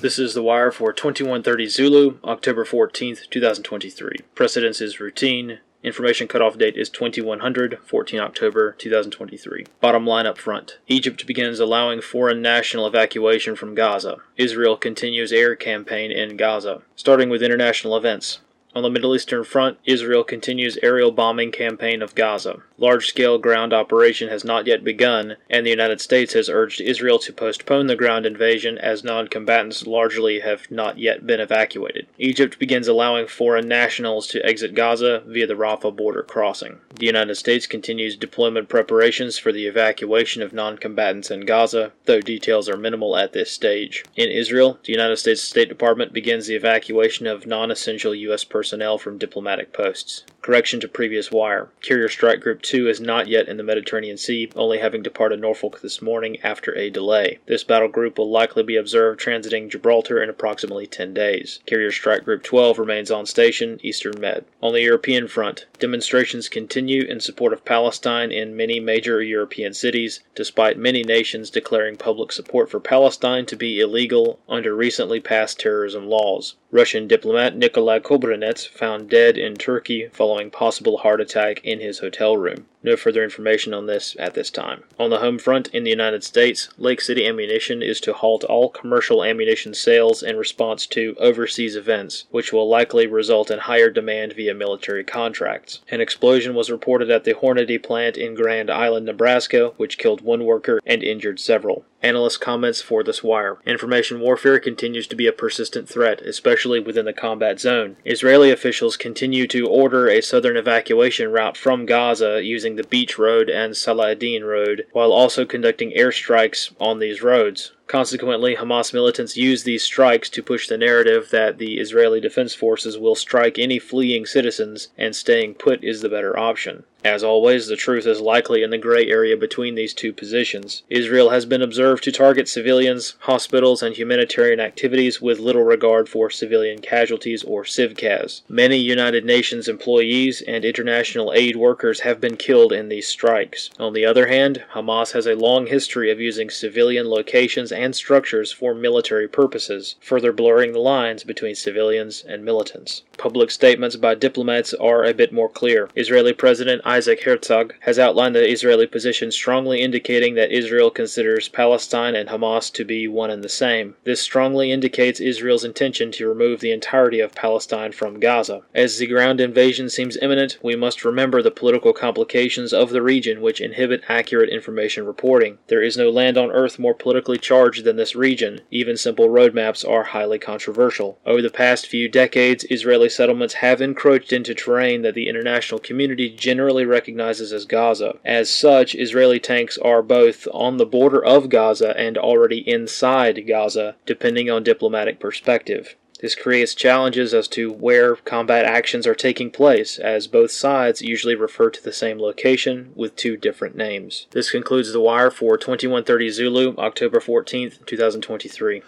This is The Wire for 2130 Zulu, October 14th, 2023. Precedence is routine. Information cutoff date is 2100, 14 October 2023. Bottom line up front Egypt begins allowing foreign national evacuation from Gaza. Israel continues air campaign in Gaza. Starting with international events. On the Middle Eastern front, Israel continues aerial bombing campaign of Gaza. Large-scale ground operation has not yet begun, and the United States has urged Israel to postpone the ground invasion as non-combatants largely have not yet been evacuated. Egypt begins allowing foreign nationals to exit Gaza via the Rafah border crossing. The United States continues deployment preparations for the evacuation of non-combatants in Gaza, though details are minimal at this stage. In Israel, the United States State Department begins the evacuation of non-essential U.S. personnel personnel from diplomatic posts. Correction to previous wire. Carrier Strike Group 2 is not yet in the Mediterranean Sea, only having departed Norfolk this morning after a delay. This battle group will likely be observed transiting Gibraltar in approximately 10 days. Carrier Strike Group 12 remains on station, Eastern Med. On the European front, demonstrations continue in support of Palestine in many major European cities, despite many nations declaring public support for Palestine to be illegal under recently passed terrorism laws. Russian diplomat Nikolai Found dead in Turkey following possible heart attack in his hotel room. No further information on this at this time. On the home front in the United States, Lake City Ammunition is to halt all commercial ammunition sales in response to overseas events, which will likely result in higher demand via military contracts. An explosion was reported at the Hornady plant in Grand Island, Nebraska, which killed one worker and injured several. Analyst comments for this wire. Information warfare continues to be a persistent threat, especially within the combat zone. Israeli officials continue to order a southern evacuation route from Gaza using the Beach Road and Saladin Road, while also conducting airstrikes on these roads. Consequently, Hamas militants use these strikes to push the narrative that the Israeli Defense Forces will strike any fleeing citizens and staying put is the better option. As always, the truth is likely in the gray area between these two positions. Israel has been observed to target civilians, hospitals, and humanitarian activities with little regard for civilian casualties or civcas. Many United Nations employees and international aid workers have been killed in these strikes. On the other hand, Hamas has a long history of using civilian locations and structures for military purposes, further blurring the lines between civilians and militants. Public statements by diplomats are a bit more clear. Israeli President Isaac Herzog has outlined the Israeli position strongly indicating that Israel considers Palestine and Hamas to be one and the same. This strongly indicates Israel's intention to remove the entirety of Palestine from Gaza. As the ground invasion seems imminent, we must remember the political complications of the region which inhibit accurate information reporting. There is no land on earth more politically charged charged than this region. Even simple roadmaps are highly controversial. Over the past few decades, Israeli settlements have encroached into terrain that the international community generally recognizes as Gaza. As such, Israeli tanks are both on the border of Gaza and already inside Gaza, depending on diplomatic perspective. This creates challenges as to where combat actions are taking place, as both sides usually refer to the same location with two different names. This concludes The Wire for 2130 Zulu, October 14th, 2023.